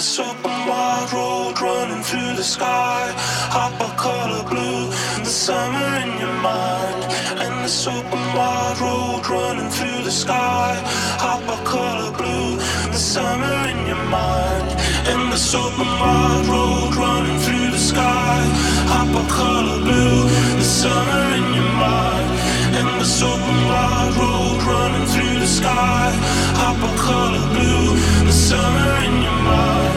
a super wide road running through the sky. Hop a color blue, the summer in your mind. And the super wide road running through the sky. Hop a color blue, the summer in your mind. And the super wide road running through the sky. Hop a color blue, the summer in your mind. And the super wide road running through the sky. Hop a color blue, the summer in your mind.